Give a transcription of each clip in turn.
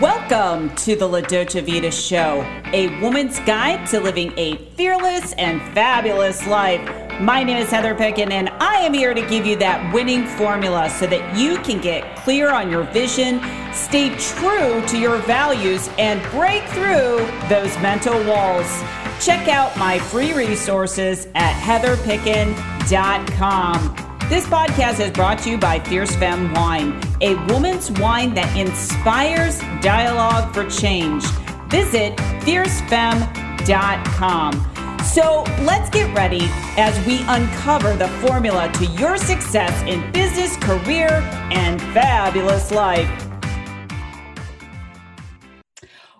Welcome to the La Dolce Vita Show, a woman's guide to living a fearless and fabulous life. My name is Heather Picken, and I am here to give you that winning formula so that you can get clear on your vision, stay true to your values, and break through those mental walls. Check out my free resources at heatherpicken.com. This podcast is brought to you by Fierce Femme Wine, a woman's wine that inspires dialogue for change. Visit fiercefemme.com. So let's get ready as we uncover the formula to your success in business, career, and fabulous life.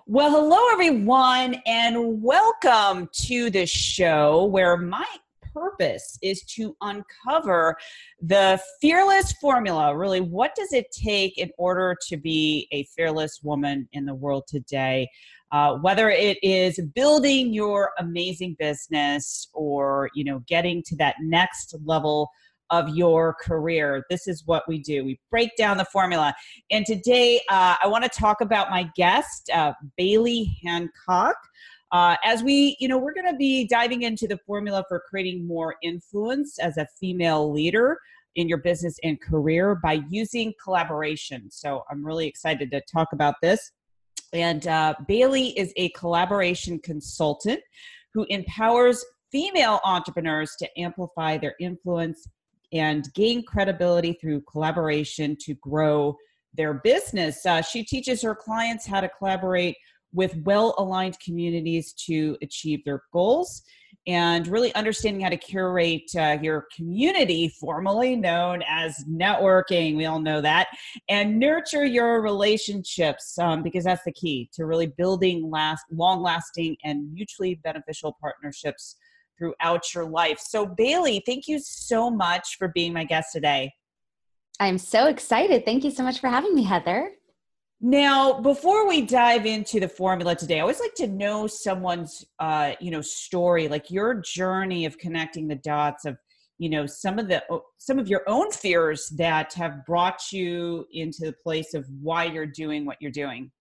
Well, hello, everyone, and welcome to the show where my purpose is to uncover the fearless formula. Really, what does it take in order to be a fearless woman in the world today? Uh, whether it is building your amazing business or you know getting to that next level of your career. This is what we do. We break down the formula. And today, uh, I want to talk about my guest, uh, Baily Hancock. Uh, as we, you know, we're going to be diving into the formula for creating more influence as a female leader in your business and career by using collaboration. So I'm really excited to talk about this. And uh, Baily is a collaboration consultant who empowers female entrepreneurs to amplify their influence and gain credibility through collaboration to grow their business. Uh, she teaches her clients how to collaborate with well aligned communities to achieve their goals and really understanding how to curate uh, your community, formerly known as networking. We all know that, and nurture your relationships um, because that's the key to really building last, long lasting, and mutually beneficial partnerships throughout your life. So, Baily, thank you so much for being my guest today. I'm so excited. Thank you so much for having me, Heather. Now, before we dive into the formula today, I always like to know someone's, uh, you know, story, like your journey of connecting the dots of, you know, some of the some of your own fears that have brought you into the place of why you're doing what you're doing.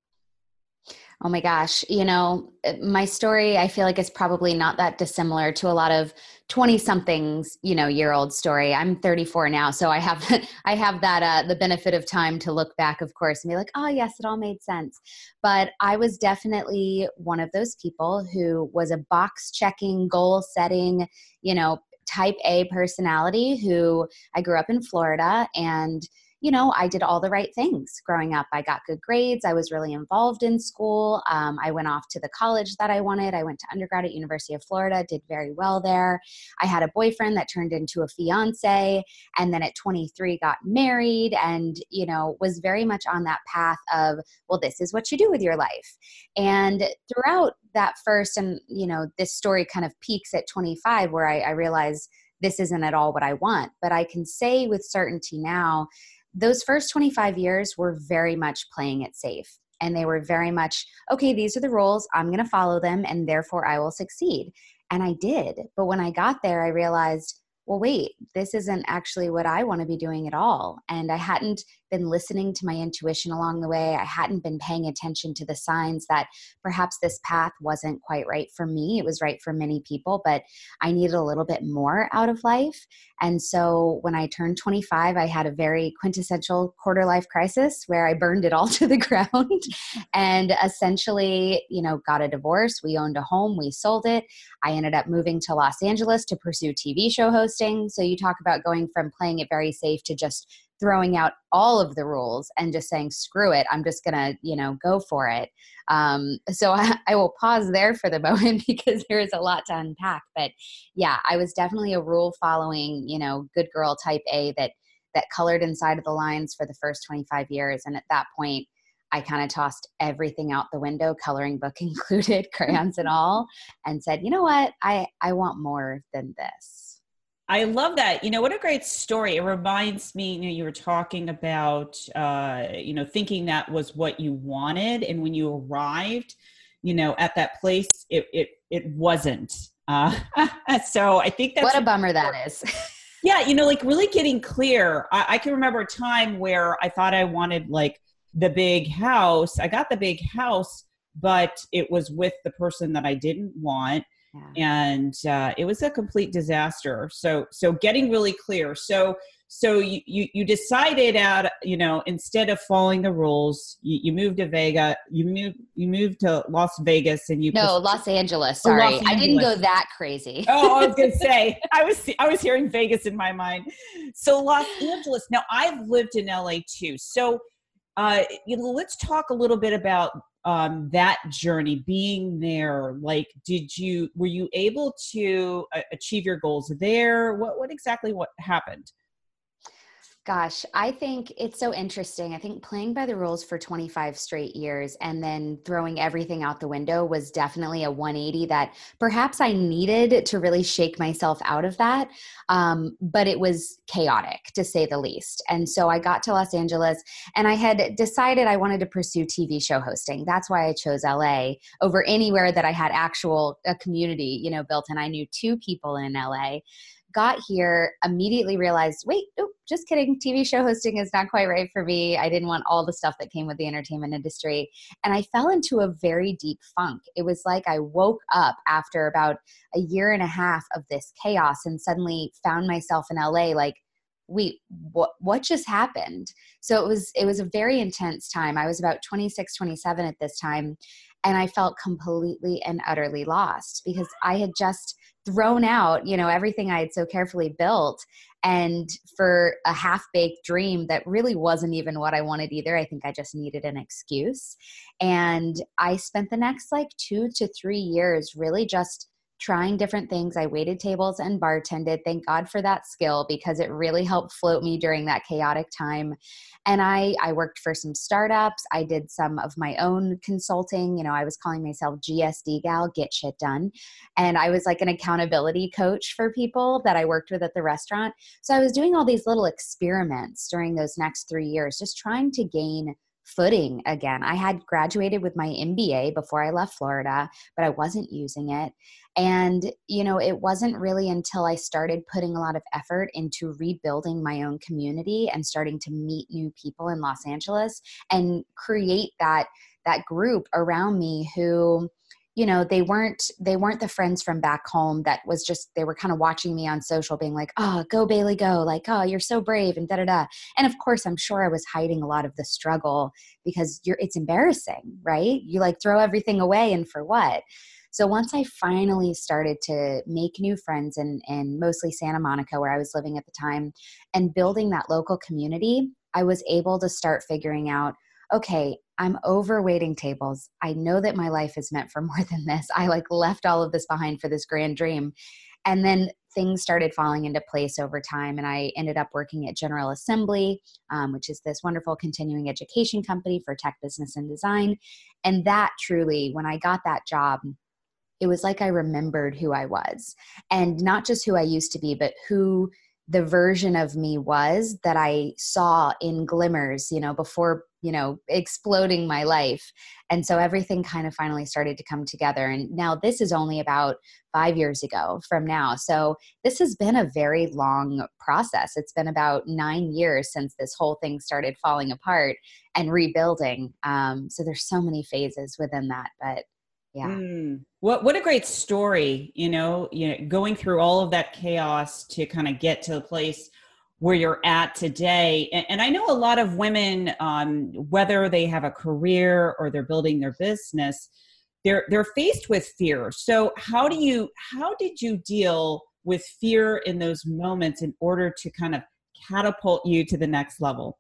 Oh my gosh, you know, eh, my story I feel like is probably not that dissimilar to a lot of 20 somethings, you know, year old story. I'm 34 now, so I have I have that uh the benefit of time to look back of course and be like, "Oh, yes, it all made sense." But I was definitely one of those people who was a box checking, goal setting, you know, type A personality who I grew up in Florida and you know, I did all the right things growing up. I got good grades. I was really involved in school. Um, I went off to the college that I wanted. I went to undergrad at University of Florida, did very well there. I had a boyfriend that turned into a fiance, and then at 23 got married, and you know, was very much on that path of, well, this is what you do with your life. And throughout that first, and you know, this story kind of peaks at 25, where I, I realized this isn't at all what I want. But I can say with certainty now those first 25 years were very much playing it safe. And they were very much, okay, these are the rules. I'm going to follow them and therefore I will succeed. And I did. But when I got there, I realized, well, wait, this isn't actually what I want to be doing at all. And I hadn't been listening to my intuition along the way. I hadn't been paying attention to the signs that perhaps this path wasn't quite right for me. It was right for many people, but I needed a little bit more out of life. And so when I turned 25, I had a very quintessential quarter life crisis where I burned it all to the ground and essentially, you know, got a divorce. We owned a home, we sold it. I ended up moving to Los Angeles to pursue TV show hosting. So you talk about going from playing it very safe to just throwing out all of the rules and just saying screw it i'm just gonna you know go for it um, so I, I, will pause there for the moment because there is a lot to unpack but yeah i was definitely a rule following you know good girl type a that that colored inside of the lines for the first 25 years and at that point I kind of tossed everything out the window, coloring book included, crayons and all, and said, you know what? I, I want more than this. I love that. You know, what a great story. It reminds me, you know, you were talking about, uh, you know, thinking that was what you wanted. And when you arrived, you know, at that place, it, it, it wasn't. Uh, so I think that's what a bummer that is. yeah. You know, like really getting clear. I, I can remember a time where I thought I wanted like the big house. I got the big house, but it was with the person that I didn't want. Yeah. And uh, it was a complete disaster. So, so getting really clear. So, so you, you, you decided out you know instead of following the rules you, you moved to Vega you moved you moved to Las Vegas and you no Los Angeles sorry Los Angeles. I didn't go that crazy oh I was gonna say I was I was hearing Vegas in my mind so Los Angeles now I've lived in LA too so uh, you know, let's talk a little bit about um, that journey being there. Like did you were you able to uh, achieve your goals there? What what exactly what happened Gosh, I think it's so interesting. I think playing by the rules for 25 straight years and then throwing everything out the window was definitely a 180 that perhaps I needed to really shake myself out of that. Um, but it was chaotic to say the least. And so I got to Los Angeles and I had decided I wanted to pursue TV show hosting. That's why I chose LA over anywhere that I had actual a community, you know, built. And I knew two people in LA got here, immediately realized, wait, oh, just kidding. TV show hosting is not quite right for me. I didn't want all the stuff that came with the entertainment industry. And I fell into a very deep funk. It was like I woke up after about a year and a half of this chaos and suddenly found myself in LA like, wait what what just happened so it was it was a very intense time i was about 26 27 at this time and i felt completely and utterly lost because i had just thrown out you know everything i had so carefully built. And for a half baked dream that really wasn't even what i wanted either i think i just needed an excuse. And i spent the next like 2 to 3 years really just trying different things. I waited tables and bartended. Thank God for that skill because it really helped float me during that chaotic time. And I I worked for some startups. I did some of my own consulting. You know, I was calling myself GSD gal, get shit done. And I was like an accountability coach for people that I worked with at the restaurant. So I was doing all these little experiments during those next 3 years just trying to gain footing again. I had graduated with my MBA before I left Florida, but I wasn't using it. And, you know, it wasn't really until I started putting a lot of effort into rebuilding my own community and starting to meet new people in Los Angeles and create that that group around me who you know they weren't they weren't the friends from back home that was just they were kind of watching me on social being like oh go baily go like oh you're so brave and da da da. And of course i'm sure i was hiding a lot of the struggle because you're it's embarrassing right? You like throw everything away and for what? So once i finally started to make new friends and and mostly santa monica where i was living at the time and building that local community i was able to start figuring out okay, I'm over waiting tables. I know that my life is meant for more than this. I like left all of this behind for this grand dream. And then things started falling into place over time. And I ended up working at General Assembly, um, which is this wonderful continuing education company for tech business and design. And that truly, when I got that job, it was like I remembered who I was. And not just who I used to be, but who the version of me was that I saw in glimmers, you know, before, you know, exploding my life. And so everything kind of finally started to come together. And now this is only about five years ago from now. So this has been a very long process. It's been about nine years since this whole thing started falling apart and rebuilding. Um, so there's so many phases within that. But yeah. Mm. what what a great story you know you know going through all of that chaos to kind of get to the place where you're at today. And, and i know a lot of women um, whether they have a career or they're building their business they're they're faced with fear. So how do you how did you deal with fear in those moments in order to kind of catapult you to the next level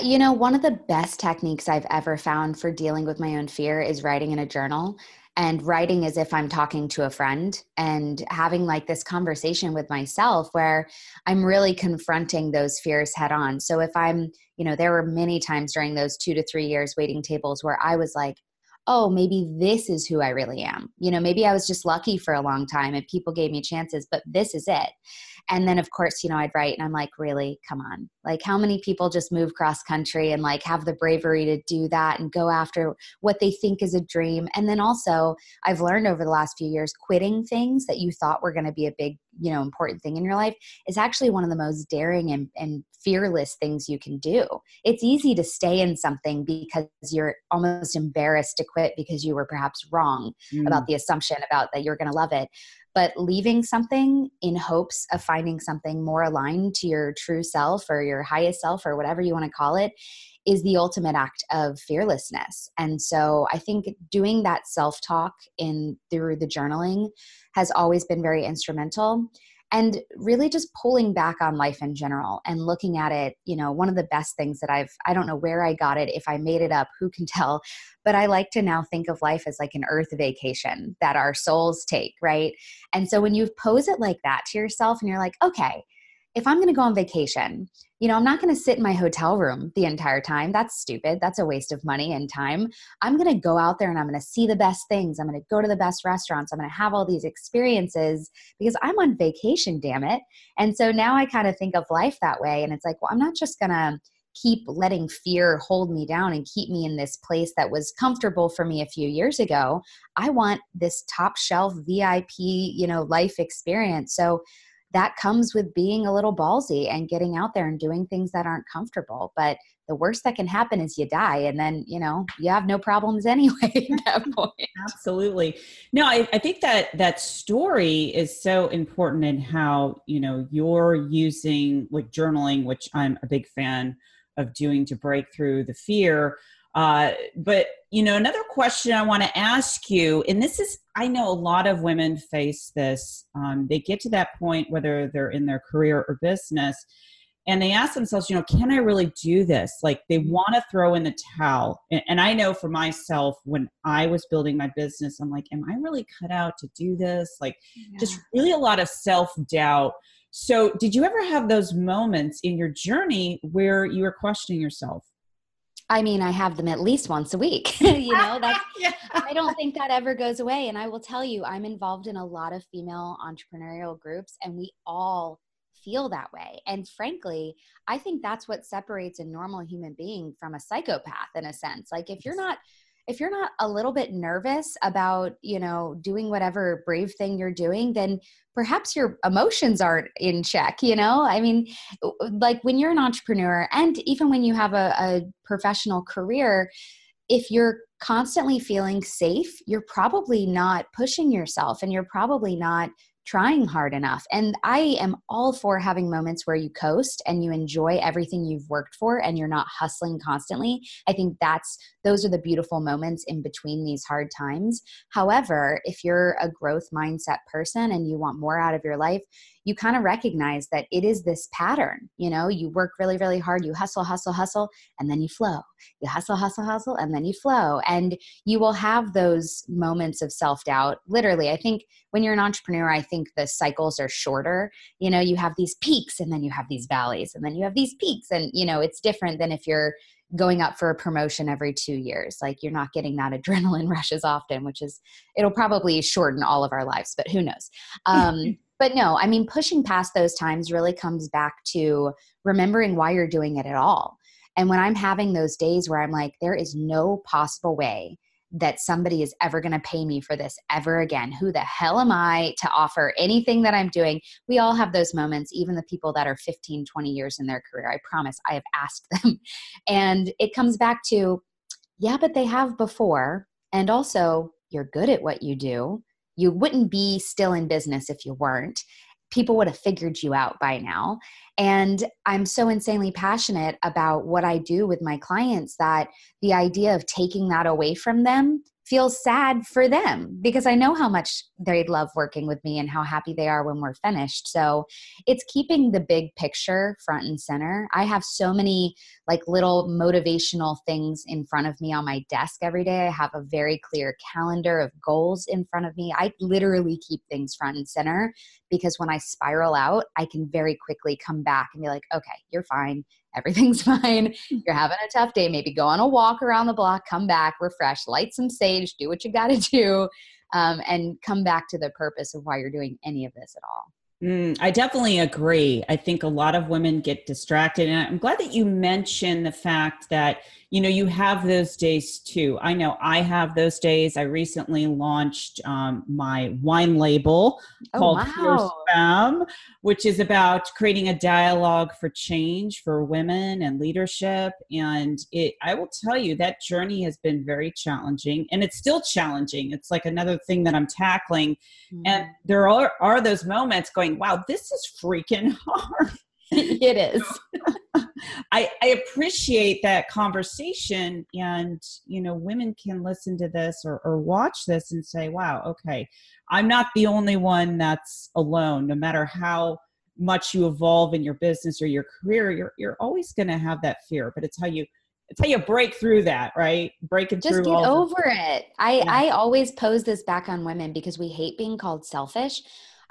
you know, one of the best techniques I've ever found for dealing with my own fear is writing in a journal and writing as if I'm talking to a friend and having like this conversation with myself where I'm really confronting those fears head on. So if I'm, you know, there were many times during those two to three years waiting tables where I was like, oh, maybe this is who I really am. You know, maybe I was just lucky for a long time and people gave me chances, but this is it. And then, of course, you know, I'd write and I'm like, really, come on. Like, how many people just move cross country and like have the bravery to do that and go after what they think is a dream? And then also, I've learned over the last few years, quitting things that you thought were going to be a big, you know, important thing in your life is actually one of the most daring and, and fearless things you can do. It's easy to stay in something because you're almost embarrassed to quit because you were perhaps wrong mm. about the assumption about that you're going to love it but leaving something in hopes of finding something more aligned to your true self or your highest self or whatever you want to call it is the ultimate act of fearlessness. And so i think doing that self talk in through the journaling has always been very instrumental and really just pulling back on life in general and looking at it you know one of the best things that i've i don't know where i got it if i made it up who can tell? But i like to now think of life as like an earth vacation that our souls take right? And so when you pose it like that to yourself and you're like okay if I'm going to go on vacation, you know, I'm not going to sit in my hotel room the entire time. That's stupid. That's a waste of money and time. I'm going to go out there and I'm going to see the best things. I'm going to go to the best restaurants. I'm going to have all these experiences because I'm on vacation, damn it. And so now I kind of think of life that way. And it's like, well, I'm not just going to keep letting fear hold me down and keep me in this place that was comfortable for me a few years ago. I want this top shelf VIP, you know, life experience. So that comes with being a little ballsy and getting out there and doing things that aren't comfortable. But the worst that can happen is you die and then you know you have no problems anyway at that point absolutely no I, I, think that that story is so important in how you know you're using like journaling which i'm a big fan of doing to break through the fear uh, but you know, another question I want to ask you, and this is, I know a lot of women face this. Um, they get to that point, whether they're in their career or business, and they ask themselves, you know, can I really do this? Like they want to throw in the towel. And, and I know for myself, when I was building my business, I'm like, am I really cut out to do this? Like, yeah. just really a lot of self doubt. So, did you ever have those moments in your journey where you were questioning yourself? I mean, I have them at least once a week. you know, that's yeah. I don't think that ever goes away. And I will tell you, I'm involved in a lot of female entrepreneurial groups, and we all feel that way. And frankly, I think that's what separates a normal human being from a psychopath in a sense. Like if you're not if you're not a little bit nervous about you know doing whatever brave thing you're doing then perhaps your emotions aren't in check you know? I mean like when you're an entrepreneur and even when you have a, a professional career if you're constantly feeling safe you're probably not pushing yourself and you're probably not trying hard enough. And I am all for having moments where you coast and you enjoy everything you've worked for and you're not hustling constantly. I think that's those are the beautiful moments in between these hard times. However, if you're a growth mindset person and you want more out of your life, you kind of recognize that it is this pattern. You know, you work really, really hard, you hustle, hustle, hustle, and then you flow. You hustle, hustle, hustle, and then you flow. And you will have those moments of self doubt. Literally, I think when you're an entrepreneur, I think the cycles are shorter. You know, you have these peaks and then you have these valleys and then you have these peaks. And, you know, it's different than if you're going up for a promotion every two years. Like you're not getting that adrenaline rush as often, which is, it'll probably shorten all of our lives, but who knows? Um, but no, I mean, pushing past those times really comes back to remembering why you're doing it at all. And when I'm having those days where I'm like, there is no possible way that somebody is ever going to pay me for this ever again. Who the hell am I to offer anything that I'm doing? We all have those moments, even the people that are 15, 20 years in their career. I promise I have asked them. And it comes back to, yeah, but they have before. And also, you're good at what you do. You wouldn't be still in business if you weren't people would have figured you out by now. And I'm so insanely passionate about what I do with my clients that the idea of taking that away from them feels sad for them because I know how much they love working with me and how happy they are when we're finished. So it's keeping the big picture front and center. I have so many like little motivational things in front of me on my desk every day. I have a very clear calendar of goals in front of me. I literally keep things front and center because when I spiral out, I can very quickly come back and be like, okay, you're fine everything's fine. You're having a tough day. Maybe go on a walk around the block, come back, refresh, light some sage, do what you got to do, um, and come back to the purpose of why you're doing any of this at all. Mm, I definitely agree. I think a lot of women get distracted. And I'm glad that you mentioned the fact that, you know, you have those days too. I know I have those days. I recently launched um, my wine label oh, called wow. Femme, which is about creating a dialogue for change for women and leadership. And it, I will tell you, that journey has been very challenging and it's still challenging. It's like another thing that I'm tackling. Mm-hmm. And there are, are those moments going, wow, this is freaking hard. it is. I, I appreciate that conversation and you know women can listen to this or, or watch this and say wow okay. I'm not the only one that's alone. No matter how much you evolve in your business or your career you're, you're always going to have that fear. But it's how you it's how you break through that right? Breaking just through Just get over it. I yeah. i always pose this back on women because we hate being called selfish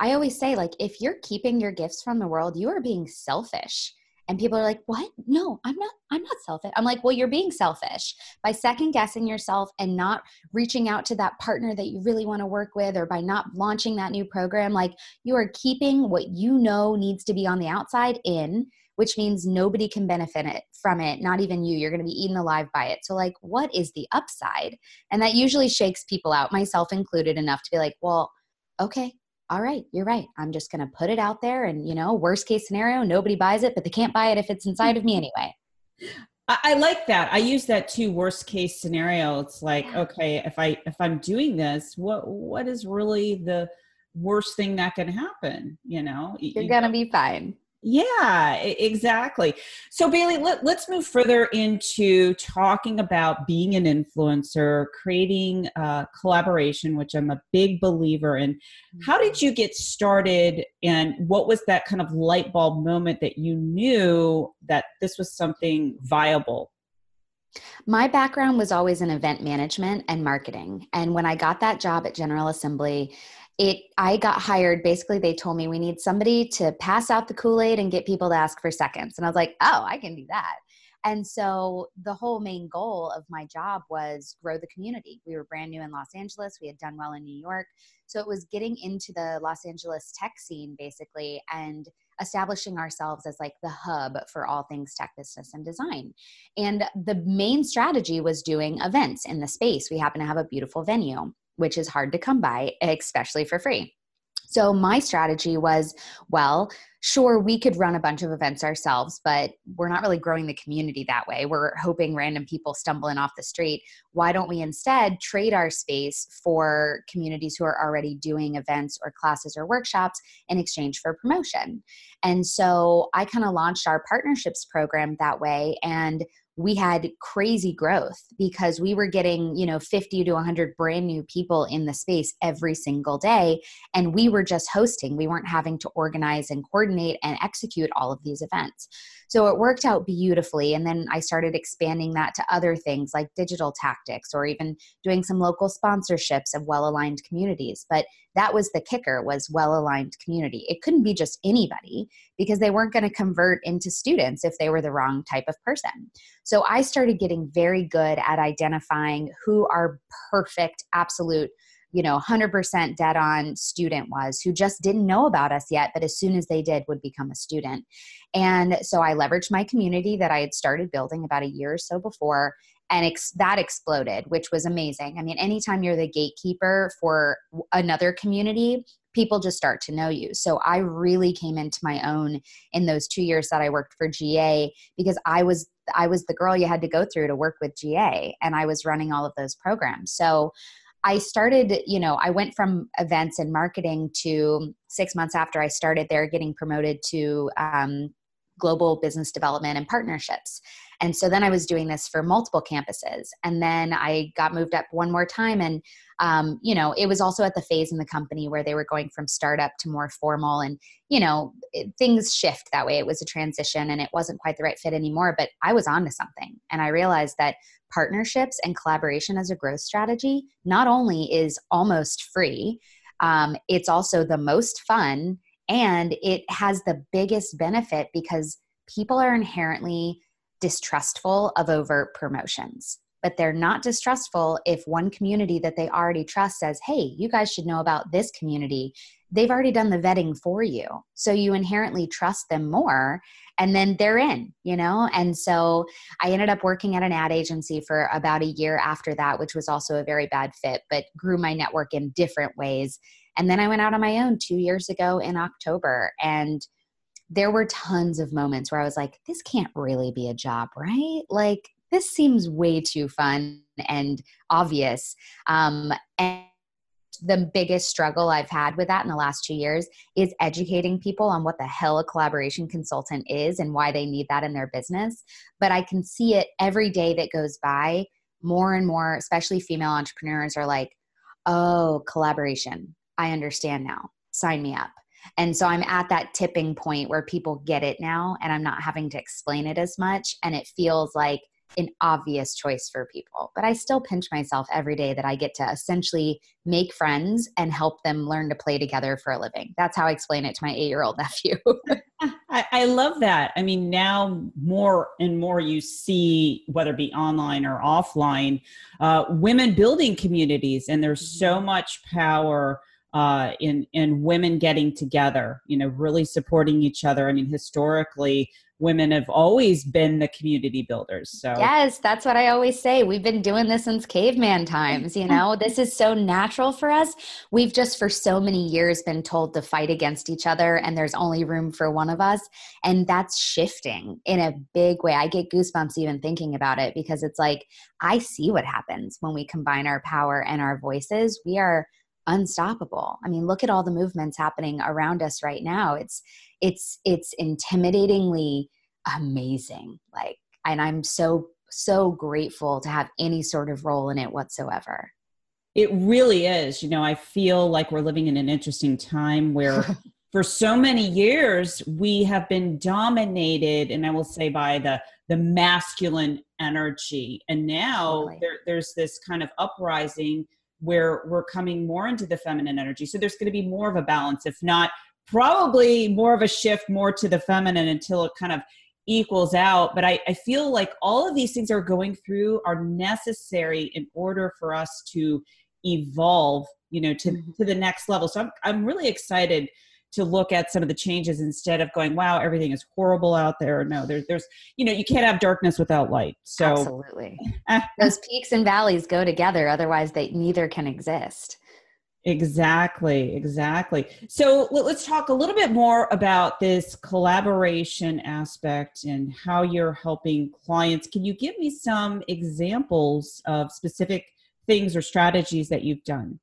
I always say, like, if you're keeping your gifts from the world, you are being selfish. And people are like, what? No, I'm not, I'm not selfish. I'm like, well, you're being selfish by second guessing yourself and not reaching out to that partner that you really want to work with, or by not launching that new program. Like, you are keeping what you know needs to be on the outside in, which means nobody can benefit it from it, not even you. You're going to be eaten alive by it. So, like, what is the upside? And that usually shakes people out, myself included, enough to be like, well, okay, all right, you're right. I'm just going to put it out there. And, you know, worst case scenario, nobody buys it, but they can't buy it if it's inside of me anyway. I like that. I use that too. Worst case scenario. It's like, yeah. okay, if I if I'm doing this, what what is really the worst thing that can happen? You know, you're you gonna be fine. Yeah, exactly. So, Baily, let, us move further into talking about being an influencer, creating uh, collaboration, which I'm a big believer in. How did mm-hmm. you get started, and what was that kind of light bulb moment that you knew that this was something viable? My background was always in event management and marketing. And when I got that job at General Assembly, it i got hired basically they told me we need somebody to pass out the kool-aid and get people to ask for seconds. And i was like oh i can do that. And so the whole main goal of my job was grow the community. We were brand new in los angeles. We had done well in new york. So it was getting into the los angeles tech scene basically and establishing ourselves as like the hub for all things tech business and design. And the main strategy was doing events in the space. We happen to have a beautiful venue which is hard to come by, especially for free. So my strategy was, well, sure, we could run a bunch of events ourselves, but we're not really growing the community that way. We're hoping random people stumbling off the street. Why don't we instead trade our space for communities who are already doing events or classes or workshops in exchange for promotion? And so I kind of launched our partnerships program that way. And we had crazy growth because we were getting you know 50 to 100 brand new people in the space every single day. And we were just hosting. We weren't having to organize and coordinate and execute all of these events. So it worked out beautifully. And then i started expanding that to other things like digital tactics or even doing some local sponsorships of well aligned communities. But that was the kicker was well aligned community. It couldn't be just anybody because they weren't going to convert into students if they were the wrong type of person so i started getting very good at identifying who our perfect absolute you know 100% dead on student was who just didn't know about us yet but as soon as they did would become a student. And so i leveraged my community that i had started building about a year or so before and ex- that exploded which was amazing. I mean anytime you're the gatekeeper for another community people just start to know you so i really came into my own in those two years that i worked for ga because i was i was the girl you had to go through to work with ga and i was running all of those programs so I started, you know, I went from events and marketing to six months after I started there, getting promoted to um, global business development and partnerships. And so then I was doing this for multiple campuses. And then I got moved up one more time. And, um, you know, it was also at the phase in the company where they were going from startup to more formal. And, you know, it, things shift that way. It was a transition and it wasn't quite the right fit anymore. But I was on to something. And I realized that partnerships and collaboration as a growth strategy not only is almost free, um, it's also the most fun and it has the biggest benefit because people are inherently distrustful of overt promotions but they're not distrustful if one community that they already trust says hey you guys should know about this community they've already done the vetting for you. So you inherently trust them more and then they're in, you know? And so I ended up working at an ad agency for about a year after that, which was also a very bad fit, but grew my network in different ways. And then I went out on my own two years ago in October. And there were tons of moments where I was like, this can't really be a job, right? Like, this seems way too fun and obvious. Um, and the biggest struggle I've had with that in the last two years is educating people on what the hell a collaboration consultant is and why they need that in their business. But I can see it every day that goes by. More and more, especially female entrepreneurs, are like, oh, collaboration. I understand now. Sign me up. And so I'm at that tipping point where people get it now and I'm not having to explain it as much. And it feels like an obvious choice for people. But I still pinch myself every day that I get to essentially make friends and help them learn to play together for a living. That's how I explain it to my eight year old nephew. I, I, love that. I mean, now more and more you see, whether it be online or offline, uh, women building communities, and there's so mm-hmm. much power uh, in in women getting together. You know, really supporting each other. I mean, historically, women have always been the community builders. So Yes, that's what I always say. We've been doing this since caveman times, you know. this is so natural for us. We've just for so many years been told to fight against each other and there's only room for one of us, and that's shifting in a big way. I get goosebumps even thinking about it because it's like I see what happens when we combine our power and our voices. We are unstoppable. I mean, look at all the movements happening around us right now. It's it's it's intimidatingly amazing. Like and I'm so so grateful to have any sort of role in it whatsoever. It really is. You know, I feel like we're living in an interesting time where for so many years we have been dominated and I will say by the the masculine energy and now totally. there, there's this kind of uprising where we're coming more into the feminine energy. So there's going to be more of a balance, if not probably more of a shift more to the feminine until it kind of equals out. But I, I feel like all of these things are going through are necessary in order for us to evolve, you know, to, mm-hmm. to the next level. So I'm, I'm really excited to look at some of the changes instead of going, wow, everything is horrible out there. No, there's, there's, you know, you can't have darkness without light. So absolutely, those peaks and valleys go together. Otherwise, they neither can exist. Exactly, exactly. So let's talk a little bit more about this collaboration aspect and how you're helping clients. Can you give me some examples of specific things or strategies that you've done?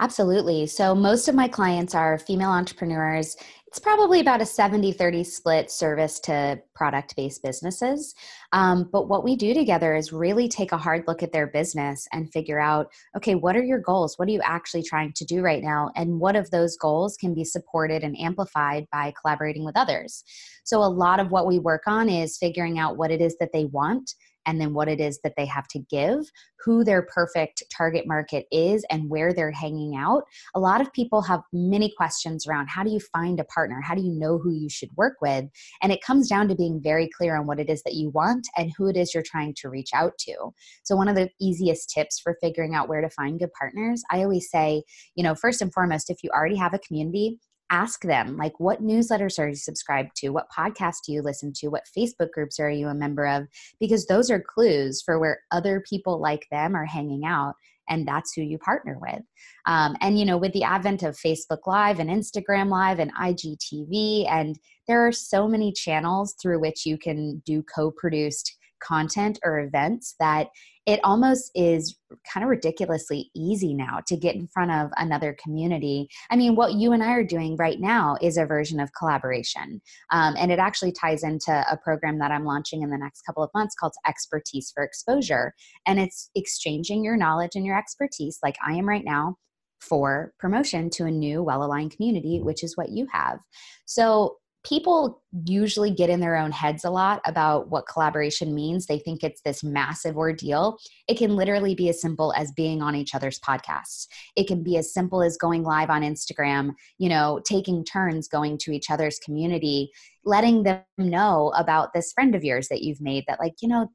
Absolutely. So, most of my clients are female entrepreneurs. It's probably about a 70 30 split service to product based businesses. Um, but what we do together is really take a hard look at their business and figure out okay, what are your goals? What are you actually trying to do right now? And what of those goals can be supported and amplified by collaborating with others? So, a lot of what we work on is figuring out what it is that they want and then what it is that they have to give, who their perfect target market is, and where they're hanging out. A lot of people have many questions around how do you find a partner? How do you know who you should work with? And it comes down to being very clear on what it is that you want and who it is you're trying to reach out to. So, one of the easiest tips for figuring out where to find good partners, I always say, you know, first and foremost, if you already have a community, ask them like what newsletters are you subscribed to? What podcasts do you listen to? What facebook groups are you a member of? Because those are clues for where other people like them are hanging out and that's who you partner with. Um, and you know with the advent of facebook live and instagram live and igtv and there are so many channels through which you can do co-produced content or events that it almost is kind of ridiculously easy now to get in front of another community. I mean, what you and I are doing right now is a version of collaboration. Um, and it actually ties into a program that I'm launching in the next couple of months called Expertise for Exposure. And it's exchanging your knowledge and your expertise, like I am right now, for promotion to a new well aligned community, which is what you have. So people usually get in their own heads a lot about what collaboration means. They think it's this massive ordeal. It can literally be as simple as being on each other's podcasts. It can be as simple as going live on Instagram, you know, taking turns going to each other's community, letting them know about this friend of yours that you've made that, like, you know,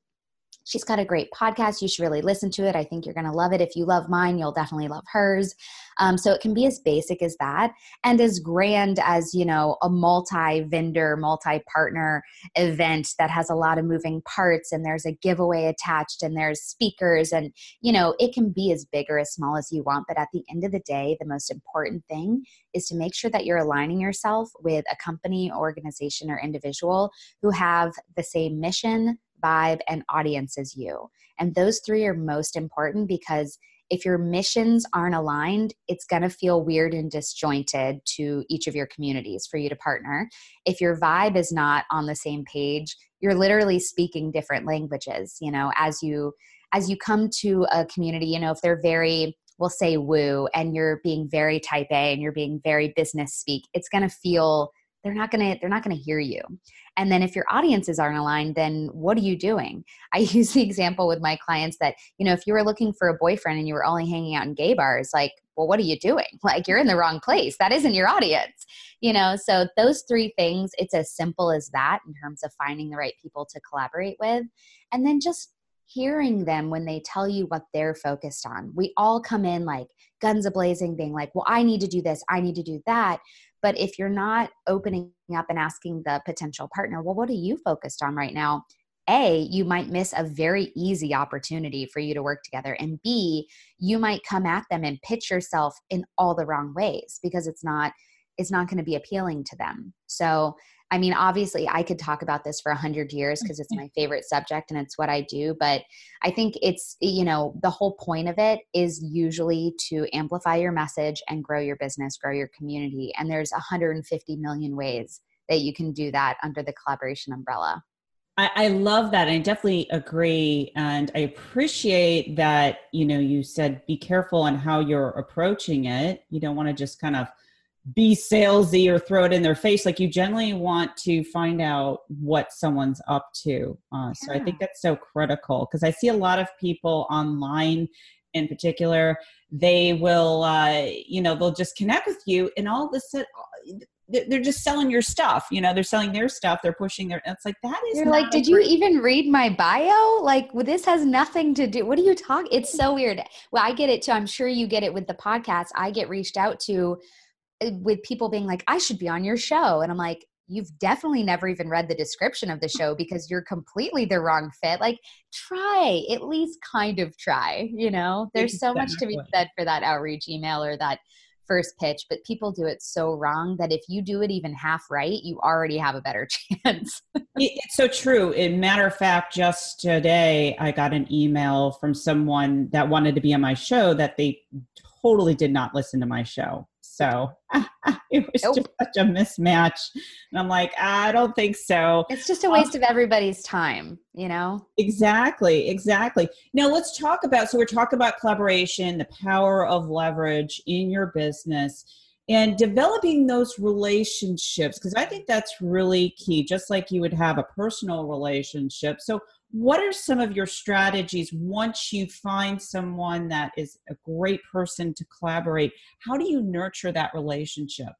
She's got a great podcast. You should really listen to it. I think you're going to love it. If you love mine, you'll definitely love hers. Um, so it can be as basic as that and as grand as, you know, a multi vendor, multi partner event that has a lot of moving parts and there's a giveaway attached and there's speakers. And, you know, it can be as big or as small as you want. But at the end of the day, the most important thing is to make sure that you're aligning yourself with a company, organization, or individual who have the same mission, vibe, and audience as you. And those three are most important because if your missions aren't aligned, it's going to feel weird and disjointed to each of your communities for you to partner. If your vibe is not on the same page, you're literally speaking different languages, you know, as you as you come to a community, you know, if they're very we'll say woo and you're being very type A and you're being very business speak, it's going to feel they're not to they're not to hear you. And then if your audiences aren't aligned then what are you doing? I use the example with my clients that you know if you were looking for a boyfriend and you were only hanging out in gay bars like well what are you doing? Like you're in the wrong place. That isn't your audience you know? So those three things it's as simple as that in terms of finding the right people to collaborate with. And then just hearing them when they tell you what they're focused on. We all come in like guns ablazing, being like, well, I need to do this, I need to do that. But if you're not opening up and asking the potential partner, well, what are you focused on right now? A, you might miss a very easy opportunity for you to work together. And B, you might come at them and pitch yourself in all the wrong ways because it's not it's not going to be appealing to them. So I mean, obviously, I could talk about this for a hundred years because it's mm-hmm. my favorite subject and it's what I do. But I think it's, you know, the whole point of it is usually to amplify your message and grow your business, grow your community. And there's 150 million ways that you can do that under the collaboration umbrella. I, I love that. I definitely agree. And I appreciate that, you know, you said be careful on how you're approaching it. You don't want to just kind of be salesy or throw it in their face. Like you generally want to find out what someone's up to. Uh, yeah. So I think that's so critical because I see a lot of people online in particular, they will, uh, you know, they'll just connect with you and all of a sudden, they're just selling your stuff. You know, they're selling their stuff. They're pushing their. It's like that is. You're like, did you even read my bio? Like, well, this has nothing to do. What are you talking? It's so weird. Well, I get it too. I'm sure you get it with the podcast. I get reached out to uh, Uh, with people being like, I should be on your show. And I'm like, you've definitely never even read the description of the show because you're completely the wrong fit. Like, try, at least kind of try, you know? There's so much to be said for that outreach email or that first pitch, but people do it so wrong that if you do it even half right, you already have a better chance. it's so true. In matter of fact, just today I got an email from someone that wanted to be on my show that they totally did not listen to my show. So it was nope. just such a mismatch. And I'm like, I don't think so. It's just a waste um, of everybody's time, you know? Exactly, exactly. Now let's talk about so we're talking about collaboration, the power of leverage in your business and developing those relationships because I think that's really key, just like you would have a personal relationship. So what are some of your strategies once you find someone that is a great person to collaborate how do you nurture that relationship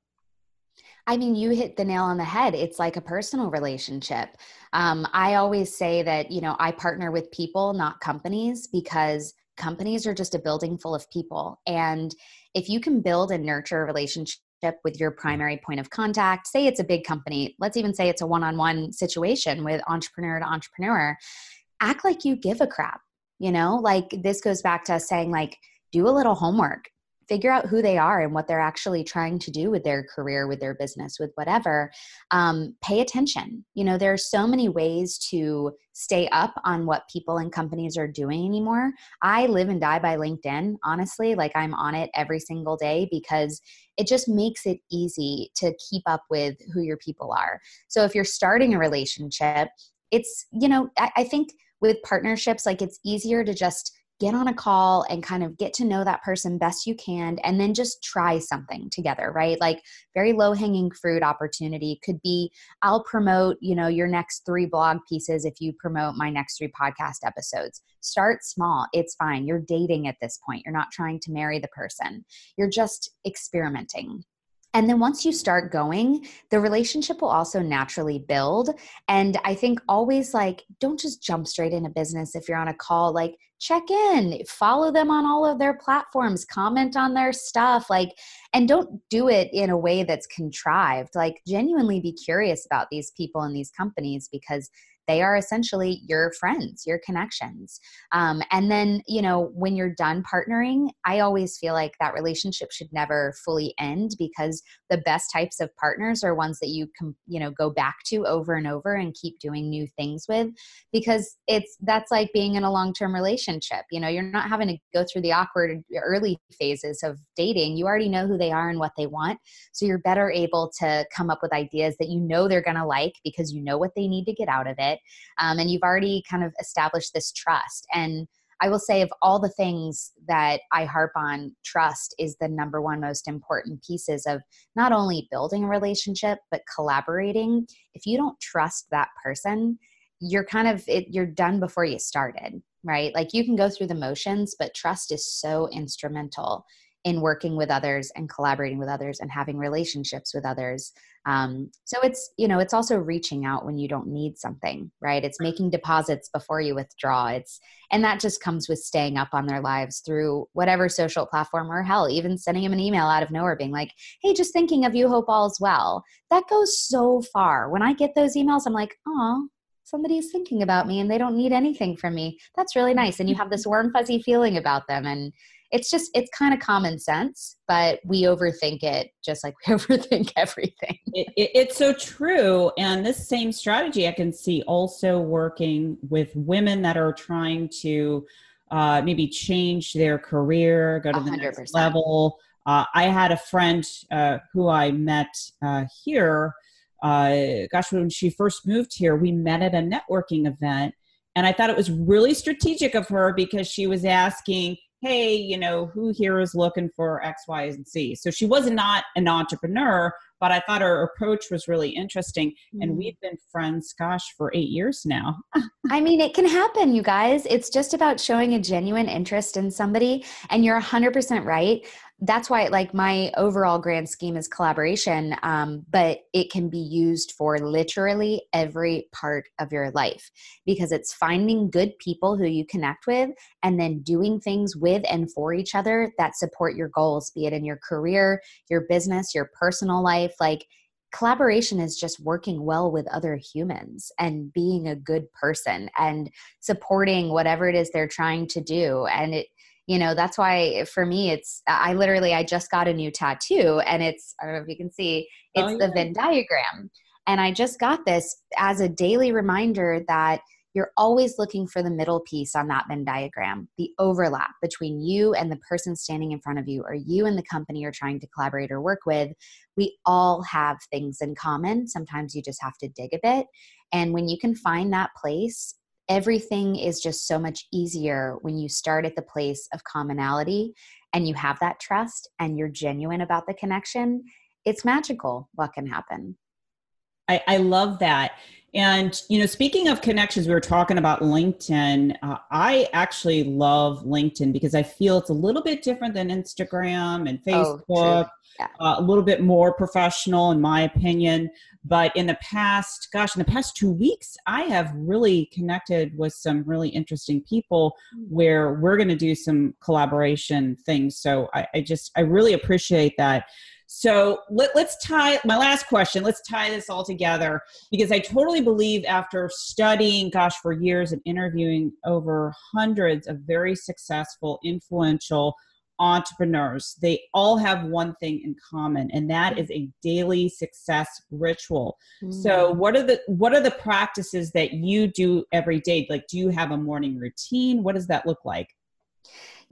I mean, you hit the nail on the head. It's like a personal relationship. Um, I always say that, you know, I partner with people, not companies, because companies are just a building full of people. And if you can build and nurture a relationship with your primary point of contact. Say it's a big company, let's even say it's a one on one situation with entrepreneur to entrepreneur. Act like you give a crap, you know? Like this goes back to us saying, like, do a little homework figure out who they are and what they're actually trying to do with their career with their business with whatever um, pay attention. You know there are so many ways to stay up on what people and companies are doing anymore. I live and die by linkedin honestly like i'm on it every single day because it just makes it easy to keep up with who your people are. So if you're starting a relationship it's you know I, I think with partnerships like it's easier to just get on a call and kind of get to know that person best you can and then just try something together right? Like very low hanging fruit opportunity. Could be i'll promote you know your next three blog pieces if you promote my next three podcast episodes. Start small. It's fine. You're dating at this point. You're not trying to marry the person. You're just experimenting and then once you start going, the relationship will also naturally build. And I think always like, don't just jump straight into business if you're on a call. Like, check in, follow them on all of their platforms, comment on their stuff. Like, and don't do it in a way that's contrived. Like, genuinely be curious about these people and these companies because they are essentially your friends, your connections. Um, and then, you know, when you're done partnering, I always feel like that relationship should never fully end because the best types of partners are ones that you can, you know, go back to over and over and keep doing new things with because it's that's like being in a long-term relationship. You know, you're not having to go through the awkward early phases of dating. You already know who they are and what they want. So you're better able to come up with ideas that you know they're going to like because you know what they need to get out of it it um, and you've already kind of established this trust. And i will say of all the things that i harp on trust is the number one most important pieces of not only building a relationship but collaborating. If you don't trust that person you're kind of it, you're done before you started right? Like you can go through the motions but trust is so instrumental in working with others and collaborating with others and having relationships with others um, so it's you know it's also reaching out when you don't need something right? It's making deposits before you withdraw. It's and that just comes with staying up on their lives through whatever social platform or hell even sending them an email out of nowhere being like hey just thinking of you. Hope all's well. That goes so far. When i get those emails i'm like oh somebody's thinking about me and they don't need anything from me. That's really nice. And you have this warm fuzzy feeling about them. And it's just it's kind of common sense but we overthink it just like we overthink everything. It, it, it's so true and this same strategy i can see also working with women that are trying to uh, maybe change their career go to 100%. the next level. Uh, i had a friend uh, who i met uh, here. Uh, gosh when she first moved here we met at a networking event and i thought it was really strategic of her because she was asking hey, you know, who here is looking for X, Y, and Z? So she was not an entrepreneur, but I thought her approach was really interesting. Mm-hmm. And we've been friends, gosh, for eight years now. I mean, it can happen, you guys. It's just about showing a genuine interest in somebody. And you're 100% right that's why like my overall grand scheme is collaboration um, but it can be used for literally every part of your life because it's finding good people who you connect with and then doing things with and for each other that support your goals be it in your career your business your personal life. Like collaboration is just working well with other humans and being a good person and supporting whatever it is they're trying to do. And it you know that's why for me it's i literally i just got a new tattoo and it's i don't know if you can see oh, it's oh, yeah. the venn diagram. And i just got this as a daily reminder that you're always looking for the middle piece on that venn diagram the overlap between you and the person standing in front of you or you and the company you're trying to collaborate or work with. We all have things in common. Sometimes you just have to dig a bit. And when you can find that place everything is just so much easier when you start at the place of commonality and you have that trust and you're genuine about the connection. It's magical what can happen. I, I love that. And, you know, speaking of connections, we were talking about LinkedIn. Uh, I actually love LinkedIn because I feel it's a little bit different than Instagram and oh, Facebook. Oh, yeah. uh, a little bit more professional, in my opinion. But in the past, gosh, in the past two weeks, I have really connected with some really interesting people mm. where we're going to do some collaboration things. So I, I just, I really appreciate that. So let, us tie my last question. Let's tie this all together because I totally believe after studying, gosh, for years and interviewing over hundreds of very successful, influential entrepreneurs, they all have one thing in common, and that is a daily success ritual. Mm-hmm. So, what are the what are the practices that you do every day? Like, do you have a morning routine? What does that look like?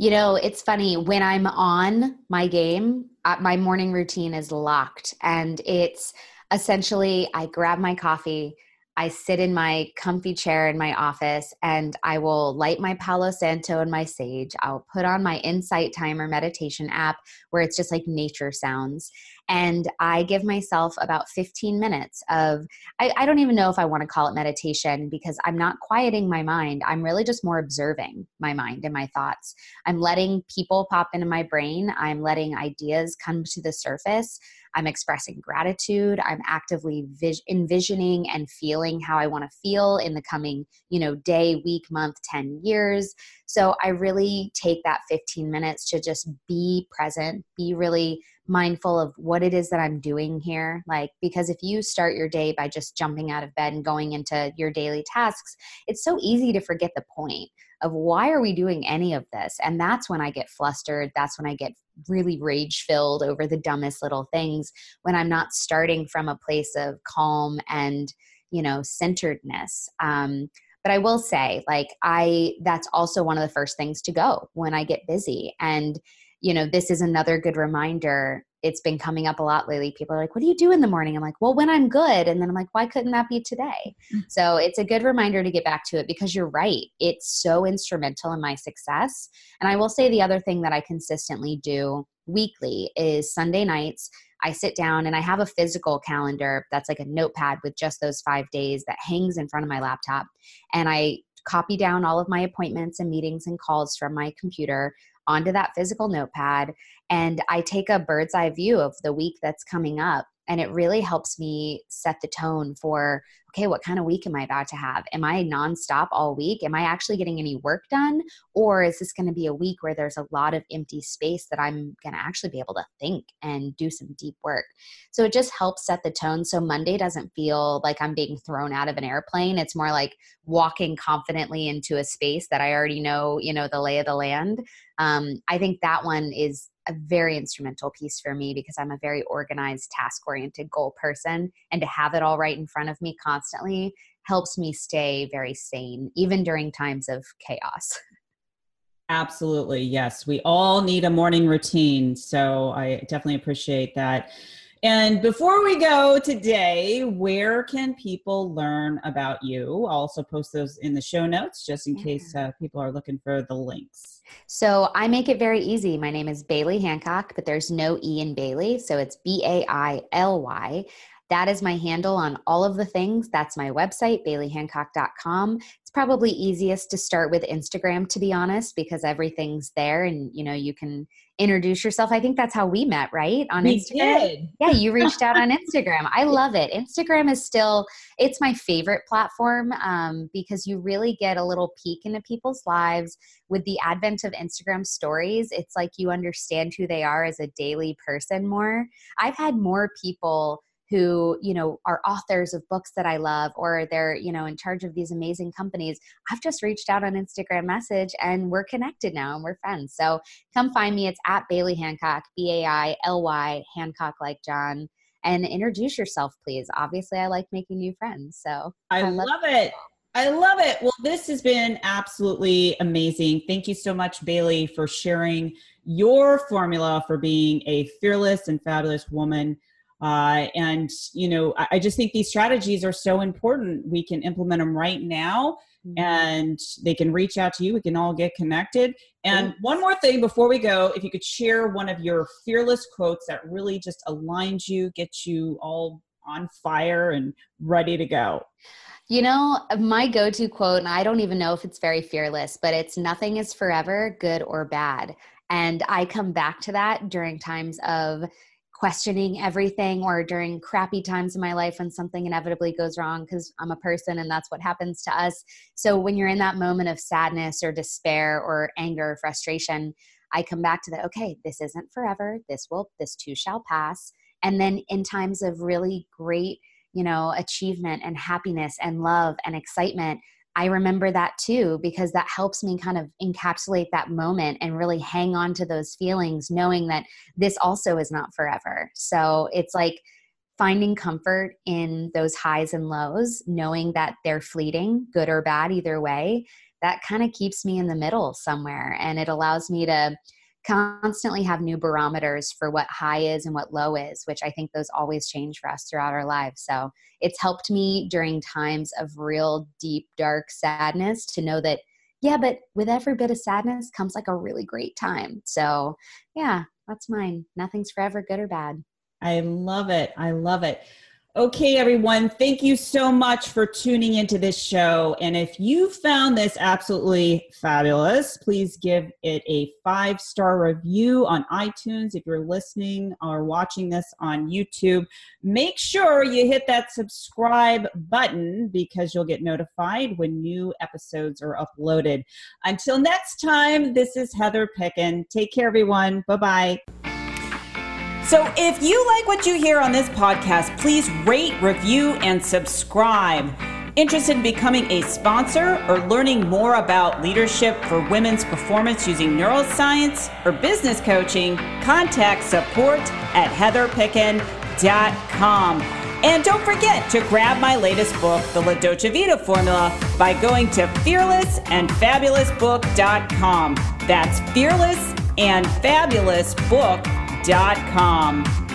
You know, it's funny when I'm on my game, uh, my morning routine is locked, and it's essentially I grab my coffee. I sit in my comfy chair in my office and I will light my Palo Santo and my sage. I'll put on my Insight Timer meditation app where it's just like nature sounds. And I give myself about 15 minutes of, I, I don't even know if I want to call it meditation because I'm not quieting my mind. I'm really just more observing my mind and my thoughts. I'm letting people pop into my brain, I'm letting ideas come to the surface. I'm expressing gratitude. I'm actively vis- envisioning and feeling how I want to feel in the coming, you know, day, week, month, 10 years. So I really take that 15 minutes to just be present, be really mindful of what it is that I'm doing here. Like, because if you start your day by just jumping out of bed and going into your daily tasks, it's so easy to forget the point of why are we doing any of this? And that's when I get flustered. That's when I get really rage filled over the dumbest little things when I'm not starting from a place of calm and, you know, centeredness. Um, but I will say, like, I, that's also one of the first things to go when I get busy. And, you know, this is another good reminder. It's been coming up a lot lately. People are like, What do you do in the morning? I'm like, Well, when I'm good. And then I'm like, Why couldn't that be today? Mm-hmm. So it's a good reminder to get back to it because you're right. It's so instrumental in my success. And I will say the other thing that I consistently do weekly is Sunday nights. I sit down and I have a physical calendar that's like a notepad with just those five days that hangs in front of my laptop. And I copy down all of my appointments and meetings and calls from my computer onto that physical notepad and I take a bird's eye view of the week that's coming up and it really helps me set the tone for okay what kind of week am i about to have? Am i nonstop all week? Am i actually getting any work done? Or is this going to be a week where there's a lot of empty space that i'm going to actually be able to think and do some deep work? So it just helps set the tone. So monday doesn't feel like i'm being thrown out of an airplane. It's more like walking confidently into a space that i already know you know the lay of the land um, i think that one is a very instrumental piece for me because I'm a very organized, task oriented goal person. And to have it all right in front of me constantly helps me stay very sane, even during times of chaos. Absolutely. Yes. We all need a morning routine. So I definitely appreciate that. And before we go today, where can people learn about you? I'll also post those in the show notes just in yeah. case uh, people are looking for the links. So I make it very easy. My name is Baily Hancock, but there's no E in Baily. So it's B A I L Y. That is my handle on all of the things. That's my website, bailyhancock.com. It's probably easiest to start with Instagram, to be honest, because everything's there and you know you can introduce yourself. I think that's how we met, right? On we Instagram. Did. Yeah, you reached out on Instagram. I love it. Instagram is still it's my favorite platform um, because you really get a little peek into people's lives with the advent of Instagram stories. It's like you understand who they are as a daily person more. I've had more people who you know are authors of books that i love or they're you know in charge of these amazing companies i've just reached out on instagram message and we're connected now and we're friends so come find me it's at baily hancock b-a-i-l-y hancock like john and introduce yourself please obviously i like making new friends so i, I love, love it I love it. Well, this has been absolutely amazing. Thank you so much, Baily, for sharing your formula for being a fearless and fabulous woman. Uh, and you know, I, I, just think these strategies are so important. We can implement them right now, mm-hmm. and they can reach out to you. We can all get connected. And one more thing before we go, if you could share one of your fearless quotes that really just aligns you, gets you all on fire and ready to go. You know, my go to quote, and I don't even know if it's very fearless, but it's nothing is forever, good or bad. And I come back to that during times of questioning everything or during crappy times in my life when something inevitably goes wrong because I'm a person and that's what happens to us. So when you're in that moment of sadness or despair or anger or frustration, I come back to the okay, this isn't forever. This will this too shall pass. And then in times of really great, you know, achievement and happiness and love and excitement, I remember that too because that helps me kind of encapsulate that moment and really hang on to those feelings, knowing that this also is not forever. So it's like finding comfort in those highs and lows, knowing that they're fleeting, good or bad, either way. That kind of keeps me in the middle somewhere and it allows me to constantly have new barometers for what high is and what low is, which I think those always change for us throughout our lives. So it's helped me during times of real deep, dark sadness to know that, yeah, but with every bit of sadness comes like a really great time. So yeah, that's mine. Nothing's forever, good or bad. I love it. I love it. Okay, everyone, thank you so much for tuning into this show. And if you found this absolutely fabulous, please give it a five star review on iTunes. If you're listening or watching this on YouTube, make sure you hit that subscribe button because you'll get notified when new episodes are uploaded. Until next time, this is Heather Picken. Take care, everyone. Bye bye. So, if you like what you hear on this podcast, please rate, review, and subscribe. Interested in becoming a sponsor or learning more about leadership for women's performance using neuroscience or business coaching, contact support at heatherpicken.com. And don't forget to grab my latest book, The La Dolce Vita Formula, by going to fearlessandfabulousbook.com. That's fearlessandfabulousbook.com.